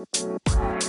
My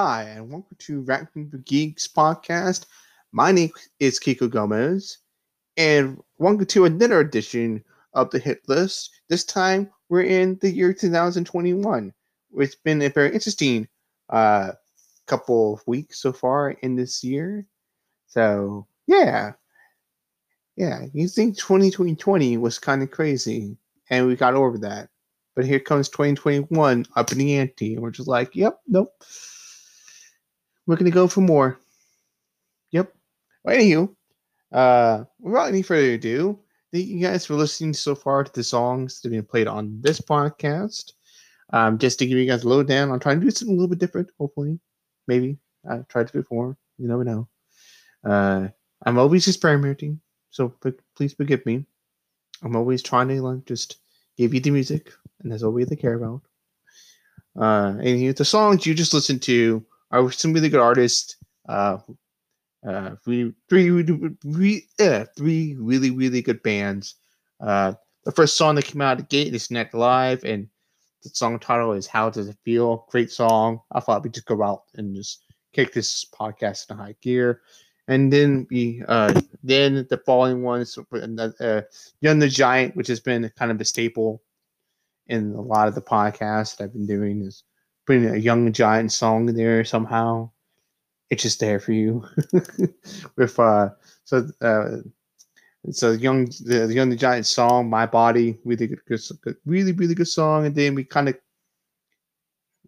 hi, and welcome to for Geeks podcast. My name is Kiko Gomez, and welcome to another edition of the hit list. This time we're in the year 2021. It's been a very interesting uh, couple of weeks so far in this year. So, yeah. Yeah, you think 2020 was kind of crazy, and we got over that. But here comes 2021 up in the ante, and we're just like, yep, nope. We're gonna go for more. Yep. Well, anywho, uh, without any further ado, thank you guys for listening so far to the songs that have been played on this podcast. Um, just to give you guys a lowdown, I'm trying to do something a little bit different. Hopefully, maybe I've tried it before. You never know. Uh, I'm always experimenting, so please forgive me. I'm always trying to like just give you the music, and that's all we to care about. Uh, and the songs you just listened to are some really good artists. Uh, uh, three, three, three, uh, three really, really good bands. Uh, the first song that came out of the gate is Neck Live, and the song title is How Does It Feel? Great song. I thought we'd just go out and just kick this podcast in high gear. And then we, uh, then the following ones, uh, Young the Giant, which has been kind of a staple in a lot of the podcasts that I've been doing, is putting a Young Giant song in there somehow. It's just there for you. With uh, so uh, so young the, the Young Giant song, My Body, really good, good, really really good song. And then we kind of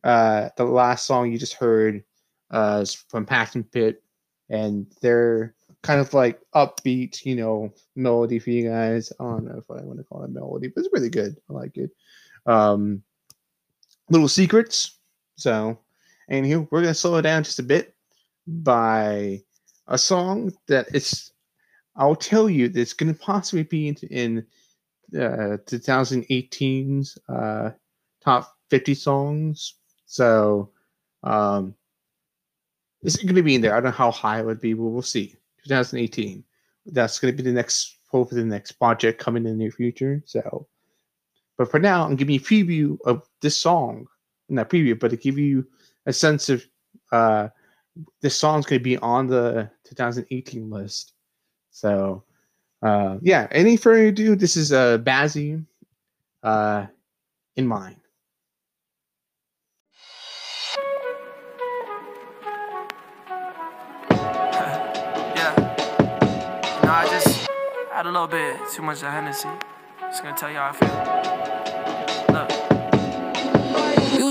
uh, the last song you just heard uh, is from Passion Pit, and they're kind of like upbeat, you know, melody for you guys. I don't know if I want to call it melody, but it's really good. I like it. Um, little secrets. So, and here we're gonna slow it down just a bit by a song that it's. I'll tell you, that's gonna possibly be in, in uh, 2018's uh, top 50 songs. So, um, it's going to be in there. I don't know how high it would be, but we'll see. 2018. That's going to be the next, hopefully, the next project coming in the near future. So, but for now, I'm giving you a preview of this song. Not preview, but to give you a sense of uh, this song's going to be on the 2018 list. So, uh, yeah, any further ado, this is uh, Bazzi uh, in mind. Yeah. You I just had a little bit too much of Hennessy. Just gonna tell how I feel.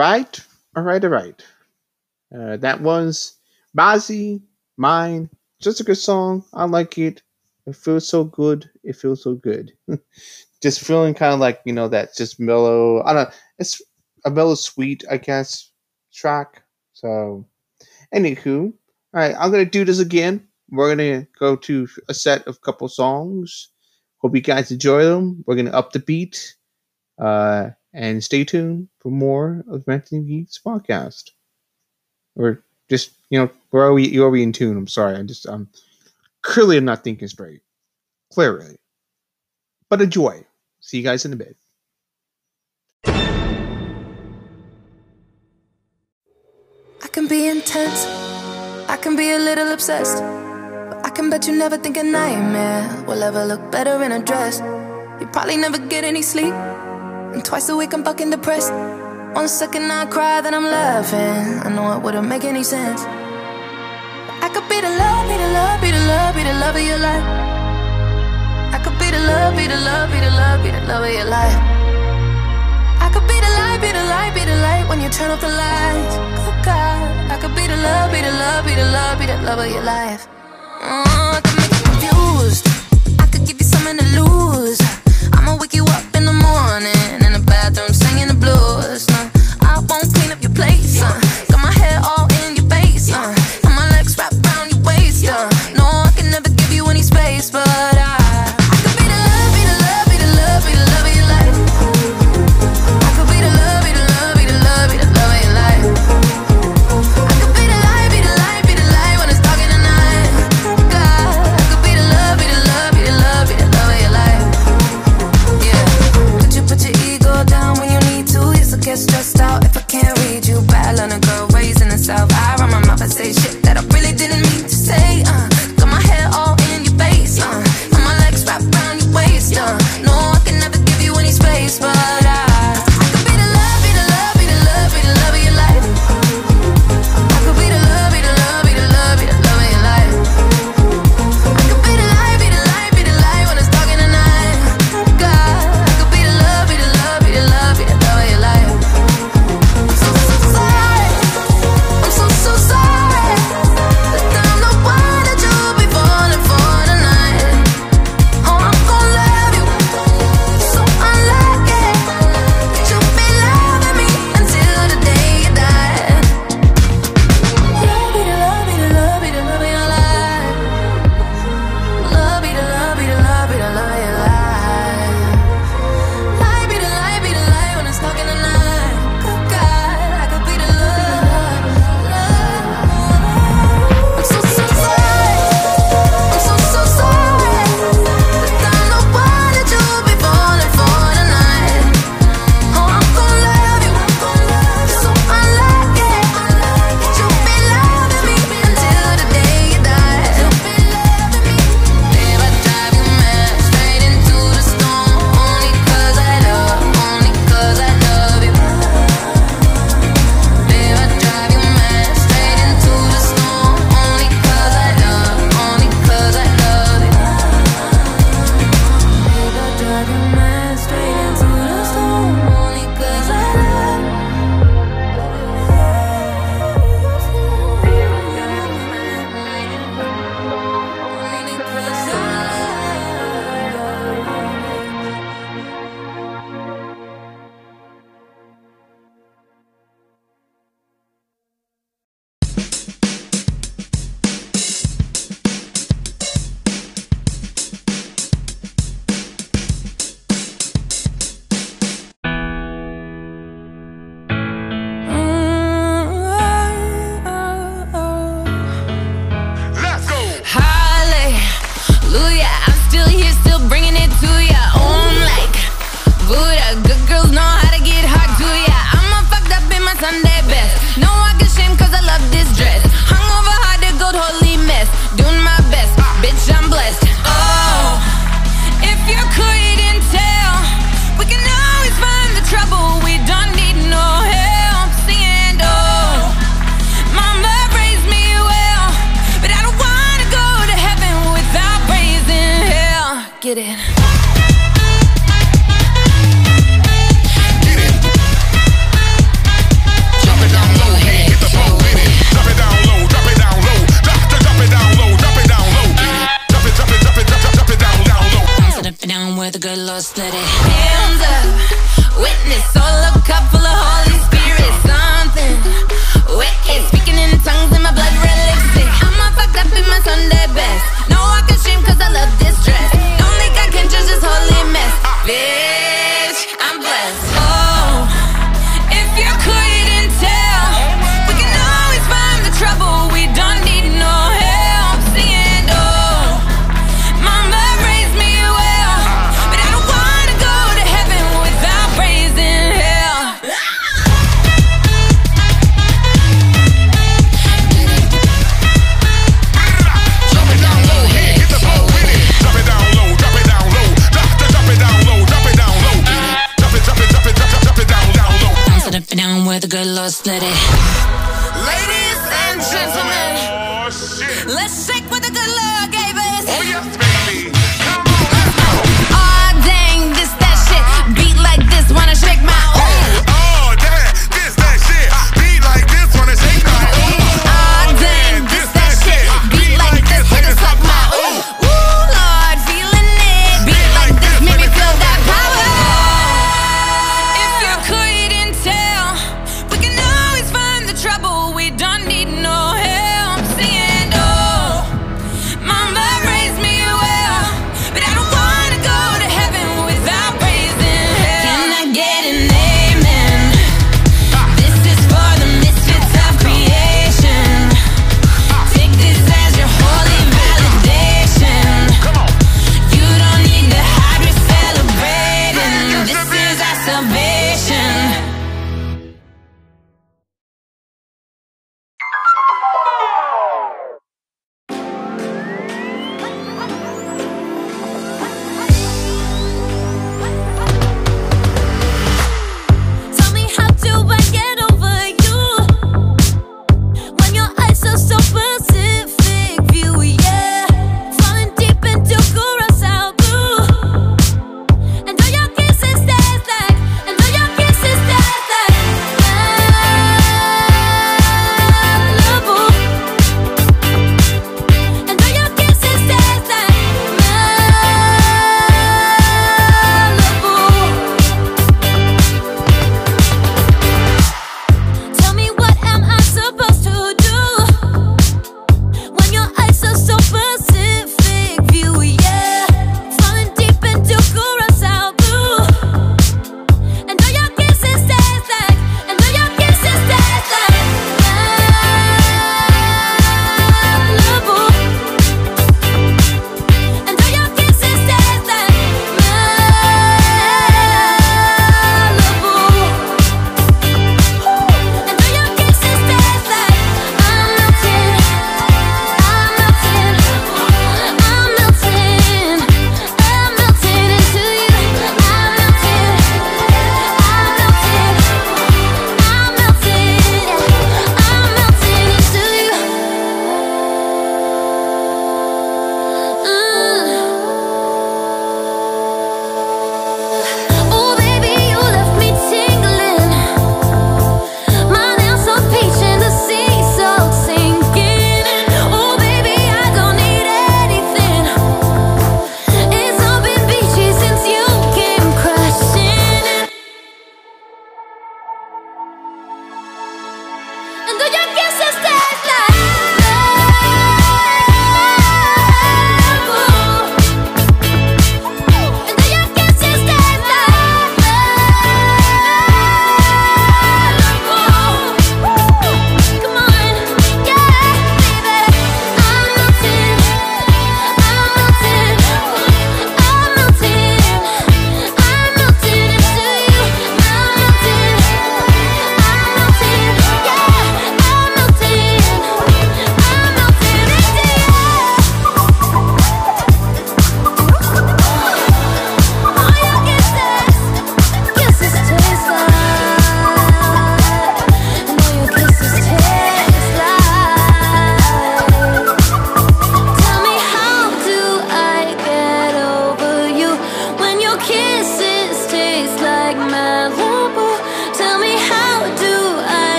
right, all right, all right. Uh, that was Bazzi, mine, just a good song. I like it. It feels so good. It feels so good. just feeling kind of like you know that just mellow. I don't. know. It's a mellow, sweet, I guess, track. So, anywho, all right, I'm gonna do this again. We're gonna go to a set of couple songs. Hope you guys enjoy them. We're gonna up the beat. Uh, and stay tuned for more of Ranting Geeks podcast. Or just you know, where are we? You are we in tune? I'm sorry. I'm just um clearly I'm not thinking straight. Clearly, but enjoy. See you guys in a bit. I can be intense. I can be a little obsessed. I can bet you never think a nightmare will ever look better in a dress. You probably never get any sleep. And twice a week I'm fucking depressed. One second I cry, then I'm laughing. I know it wouldn't make any sense. I could be the love, be the love, be the love, be the love of your life. I could be the love, be the love, be the love, be the love of your life. I could be the light, be the light, be the light when you turn off the lights. Oh God, I could be the love, be the love, be the love, be the love of your life. Oh,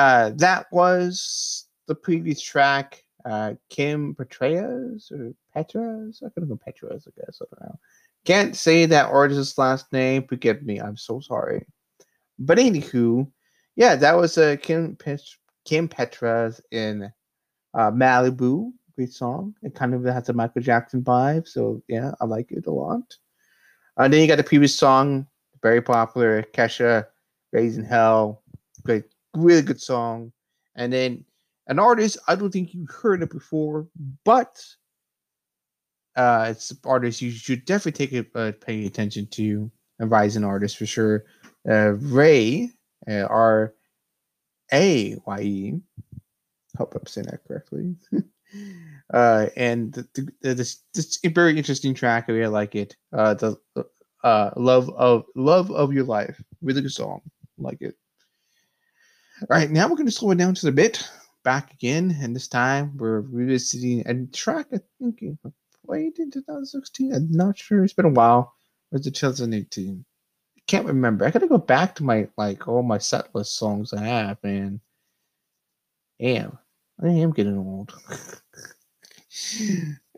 Uh, that was the previous track, uh, Kim Petras or Petras. I could have gone Petras, I guess. I don't know. Can't say that artist's last name. Forgive me. I'm so sorry. But anywho, yeah, that was uh, Kim Pet- Kim Petras in uh, Malibu. Great song. It kind of has a Michael Jackson vibe. So yeah, I like it a lot. Uh, then you got the previous song, very popular, Kesha, Raising Hell. Great really good song. And then an artist I don't think you heard it before, but uh, it's an artist you should definitely take it, uh, paying attention to. A rising artist for sure. Uh, Ray uh, R A Y E. Hope I'm saying that correctly. uh, and the, the, this this very interesting track. I really like it. Uh, the uh, love of love of your life. Really good song. Like it. All right, now we're going to slow it down to the bit. Back again, and this time we're revisiting a track I think played in 2016. I'm not sure. It's been a while. Or is it 2018? I can't remember. I gotta go back to my like all my set list songs I have, and damn, I am getting old.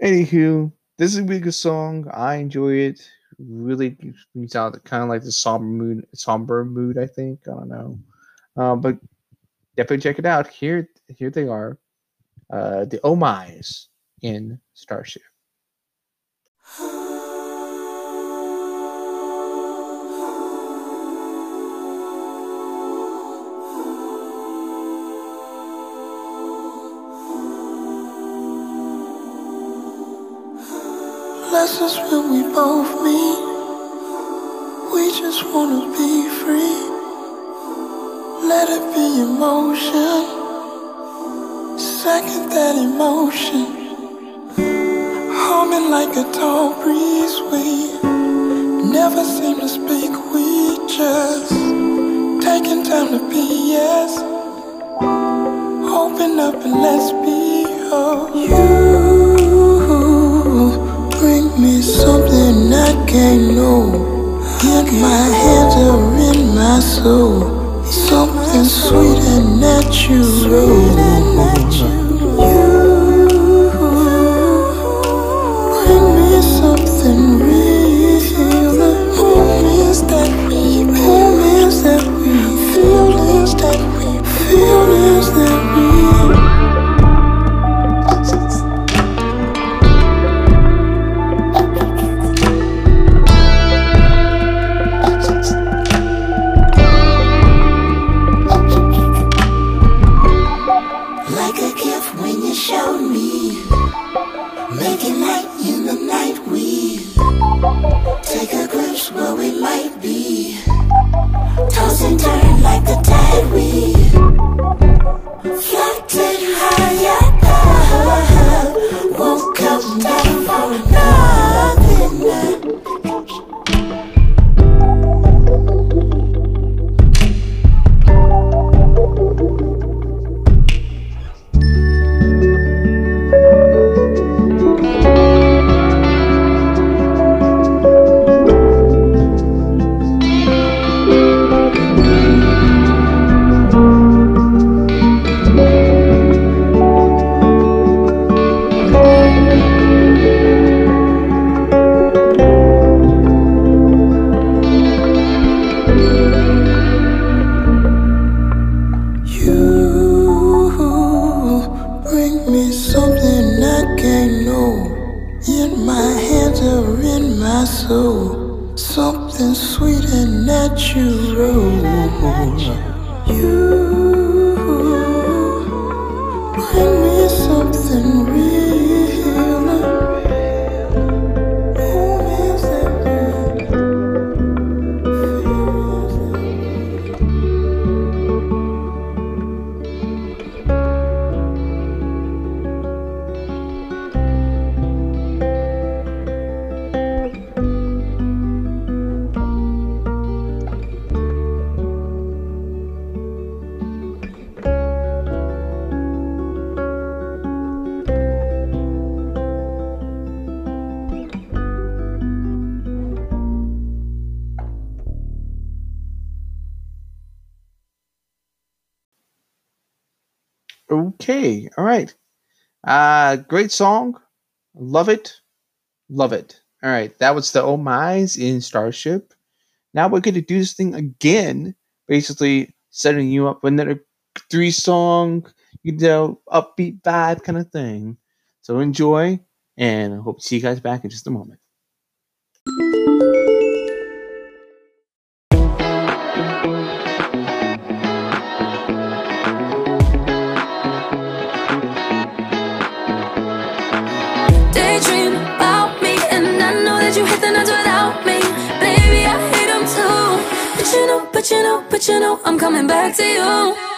Anywho, this is a really good song. I enjoy it. Really brings out kind of like the somber mood, somber mood. I think I don't know, uh, but definitely check it out. Here, here they are, uh, the My's in Starship. Lessons when we both meet. We just wanna be free. Let it be emotion. Second that emotion. Humming like a tall breeze. We never seem to speak. We just taking time to be yes. Open up and let's be oh you bring me something I can't know. In my hands or in my soul. Something sweet and natural. You bring me something real. That we, that we, feelings that we, feelings that we. Great song. Love it. Love it. All right, that was the Oh My's in Starship. Now we're going to do this thing again, basically setting you up with another three song, you know, upbeat vibe kind of thing. So enjoy, and I hope to see you guys back in just a moment. You know I'm coming back to you.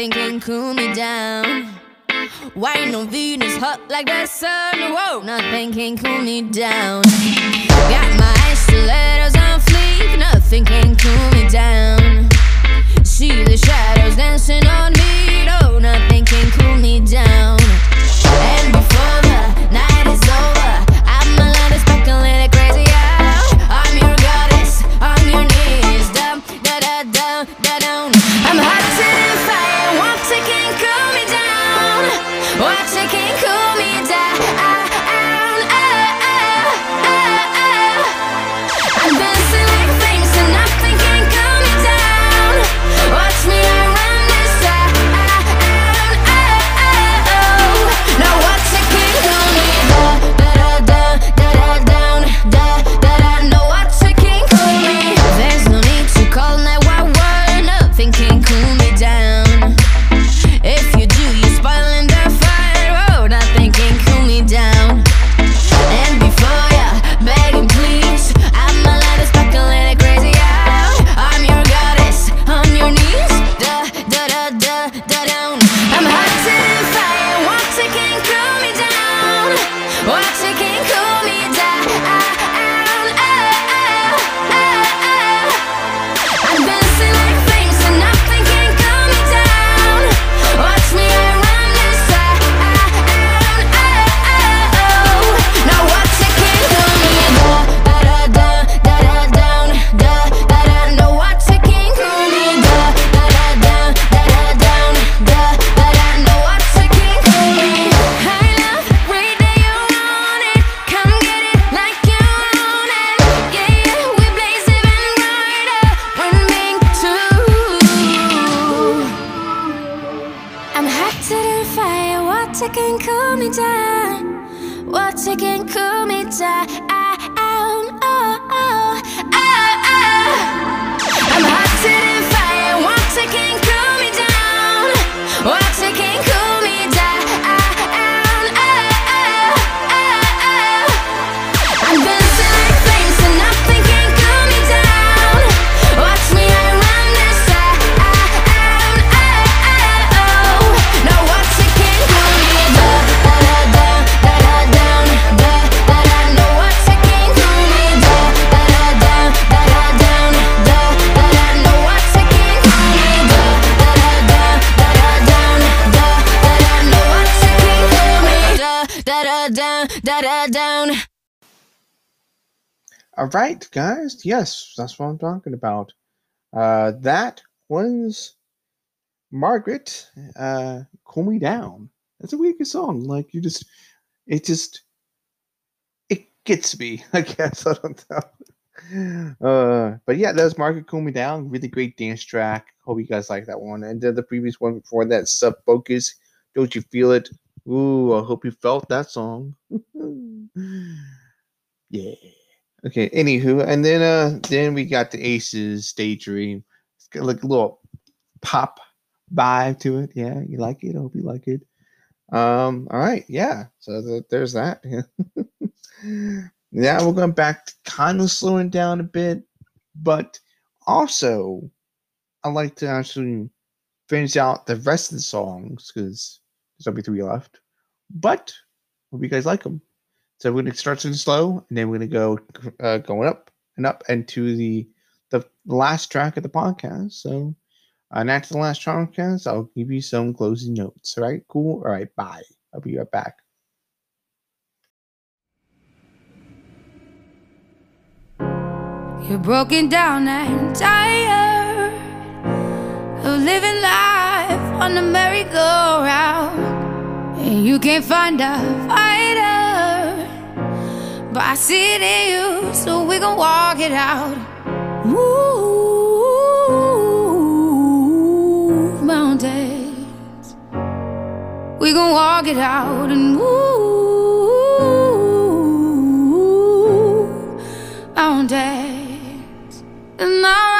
Nothing can cool me down. White on Venus, hot like the sun. Whoa, nothing can cool me down. Got my stilettos on fleek. Nothing can cool me down. See the shadows dancing on me. No, nothing can cool me down. And before the guys. Yes, that's what I'm talking about. Uh, that was Margaret. Uh, "Cool Me Down." That's a good song. Like you just, it just, it gets me. I guess I don't know. Uh, but yeah, that was Margaret "Cool Me Down." Really great dance track. Hope you guys like that one. And then the previous one before that, "Sub Focus." Don't you feel it? Ooh, I hope you felt that song. yeah. Okay, anywho, and then uh then we got the Aces Daydream. It's got like a little pop vibe to it. Yeah, you like it? I hope you like it. Um, all right, yeah. So th- there's that. yeah, we're going back to kind of slowing down a bit, but also I like to actually finish out the rest of the songs because there's only three left. But hope you guys like them. So we're gonna start something slow, and then we're gonna go uh, going up and up and to the the last track of the podcast. So, uh, and after the last podcast, I'll give you some closing notes. All right, cool. All right, bye. I'll be right back. You're broken down and tired of living life on the merry-go-round, and you can't find a fighter. But I see it in you, so we gon' walk it out. Move mountains. We gon' walk it out and move mountains. And I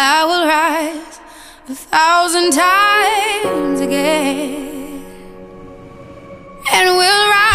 I will rise a thousand times again, and we'll rise.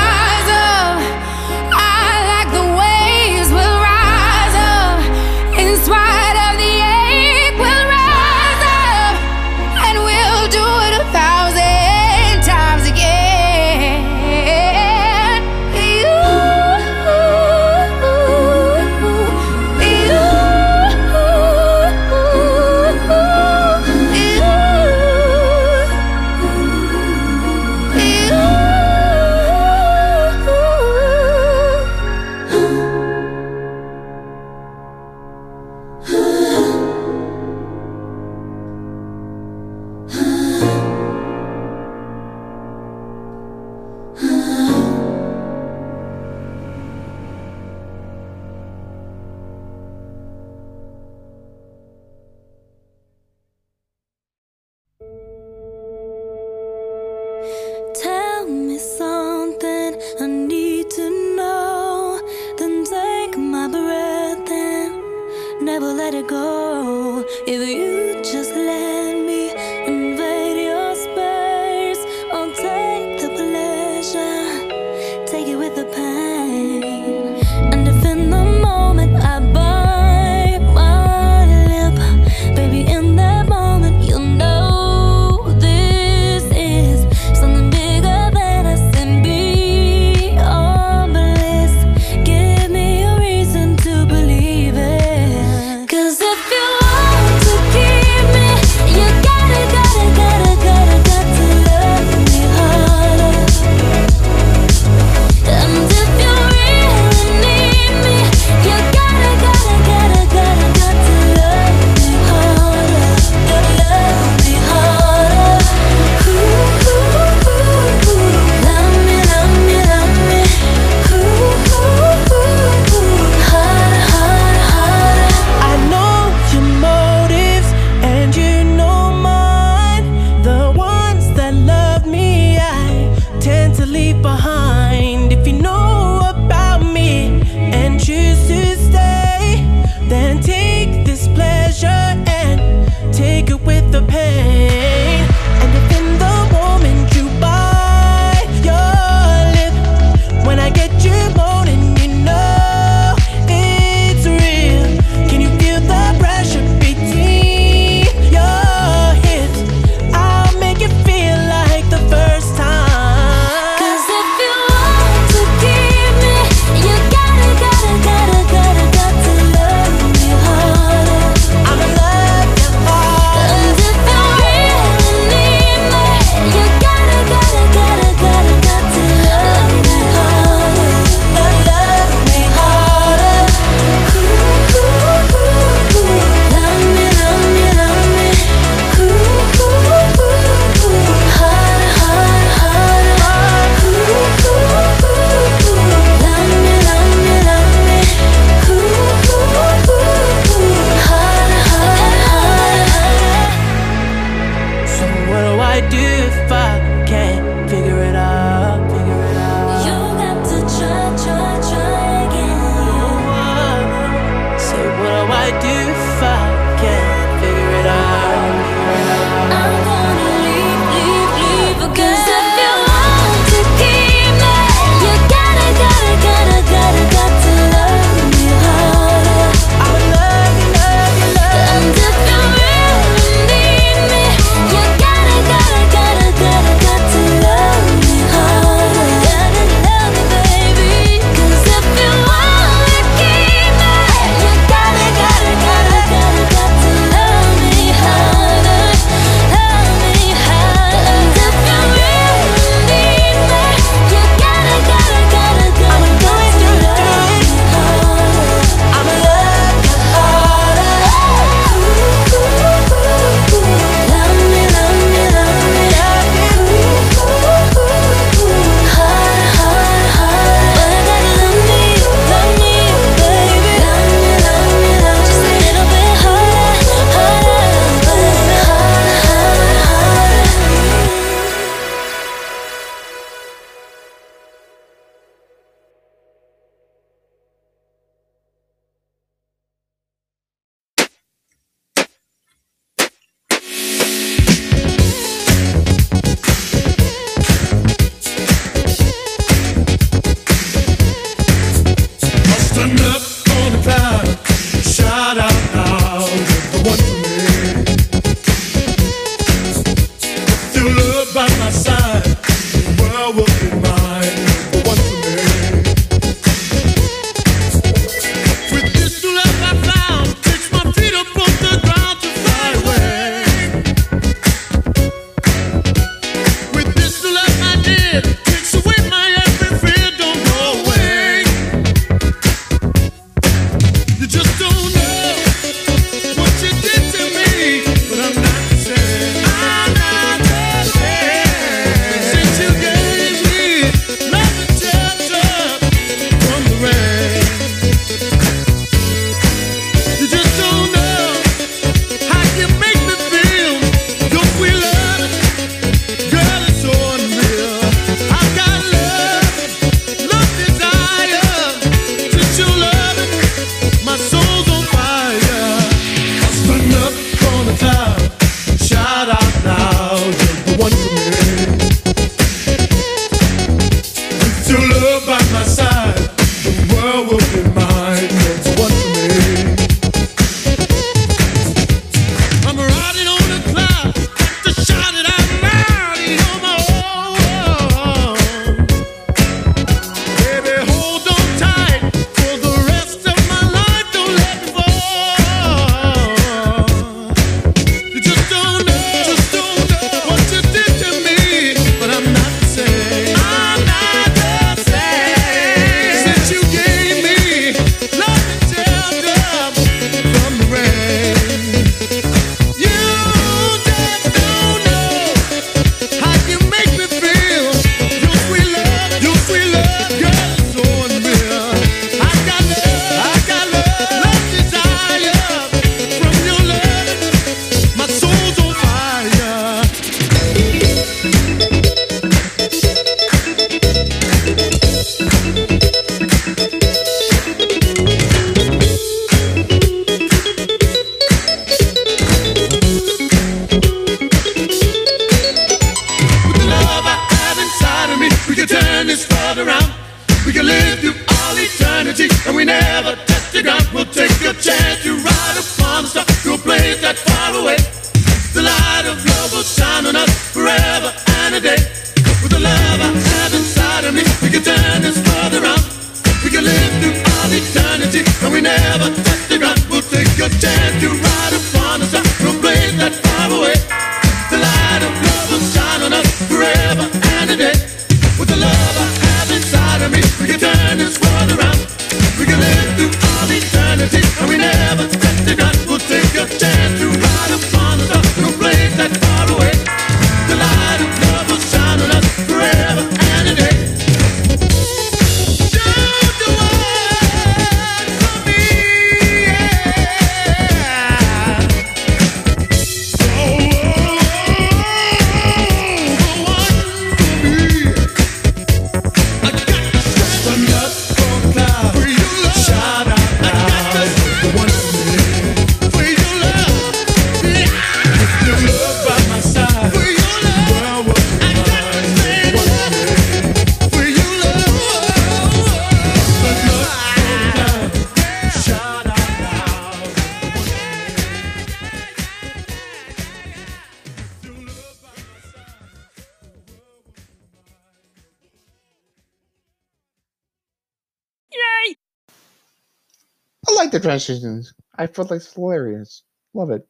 I felt like it's hilarious. Love it.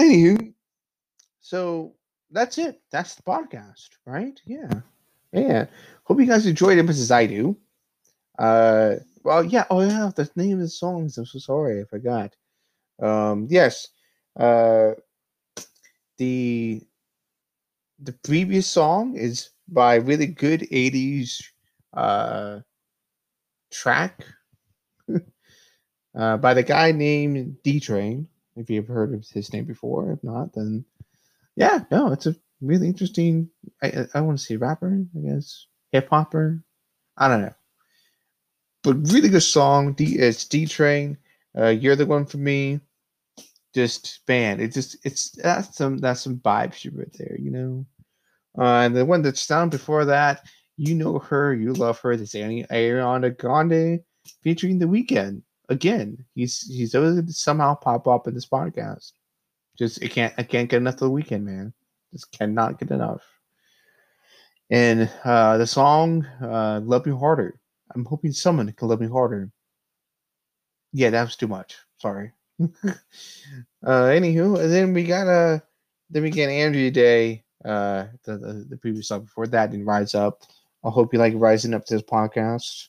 Anywho, so that's it. That's the podcast, right? Yeah. Yeah. Hope you guys enjoyed it as much as I do. Uh well yeah, oh yeah, the name of the songs. I'm so sorry, I forgot. Um yes. Uh the the previous song is by really good 80s uh track uh by the guy named D Train. If you've heard of his name before, if not, then yeah, no, it's a really interesting. I I, want to say rapper, I guess, hip hopper. I don't know, but really good song. D it's D Train. Uh, you're the one for me. Just man, it just it's that's some that's some vibes you right there, you know. Uh, and the one that's down before that, you know her, you love her. This Annie Ariana Grande featuring The Weeknd again. He's he's always to somehow pop up in this podcast. Just I can't I can't get enough of The Weeknd, man. Just cannot get enough. And uh, the song uh, "Love Me Harder." I'm hoping someone can love me harder. Yeah, that was too much. Sorry. uh, anywho, and then we got uh then we get Andra Day, uh, the, the the previous song before that, and Rise Up. I hope you like rising up to this podcast.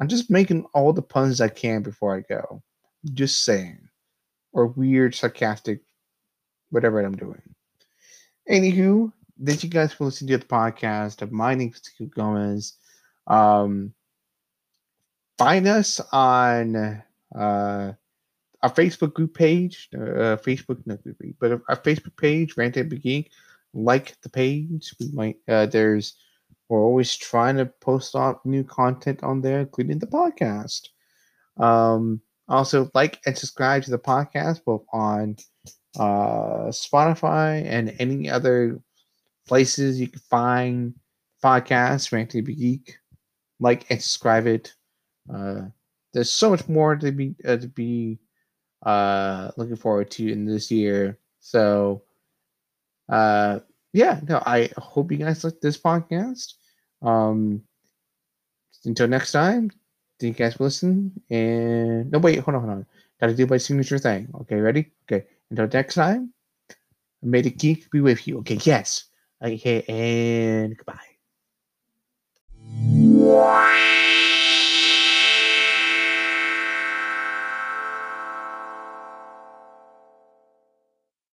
I'm just making all the puns I can before I go. Just saying, or weird, sarcastic, whatever I'm doing. Anywho, thank you guys for listening to the podcast. My name is Gomez. Um, find us on uh, our Facebook group page, uh, Facebook not group page, but our Facebook page, Rant and Geek. Like the page. We might uh, there's we're always trying to post up new content on there, including the podcast. Um, also, like and subscribe to the podcast both on uh, Spotify and any other places you can find podcasts. Rant and Geek. Like and subscribe it. Uh, there's so much more to be uh, to be uh, looking forward to in this year. So, uh, yeah, no, I hope you guys like this podcast. Um, until next time, thank you guys for listening. And no, wait, hold on, hold on. Gotta do my signature thing. Okay, ready? Okay. Until next time, may the geek be with you. Okay, yes. Okay, and goodbye.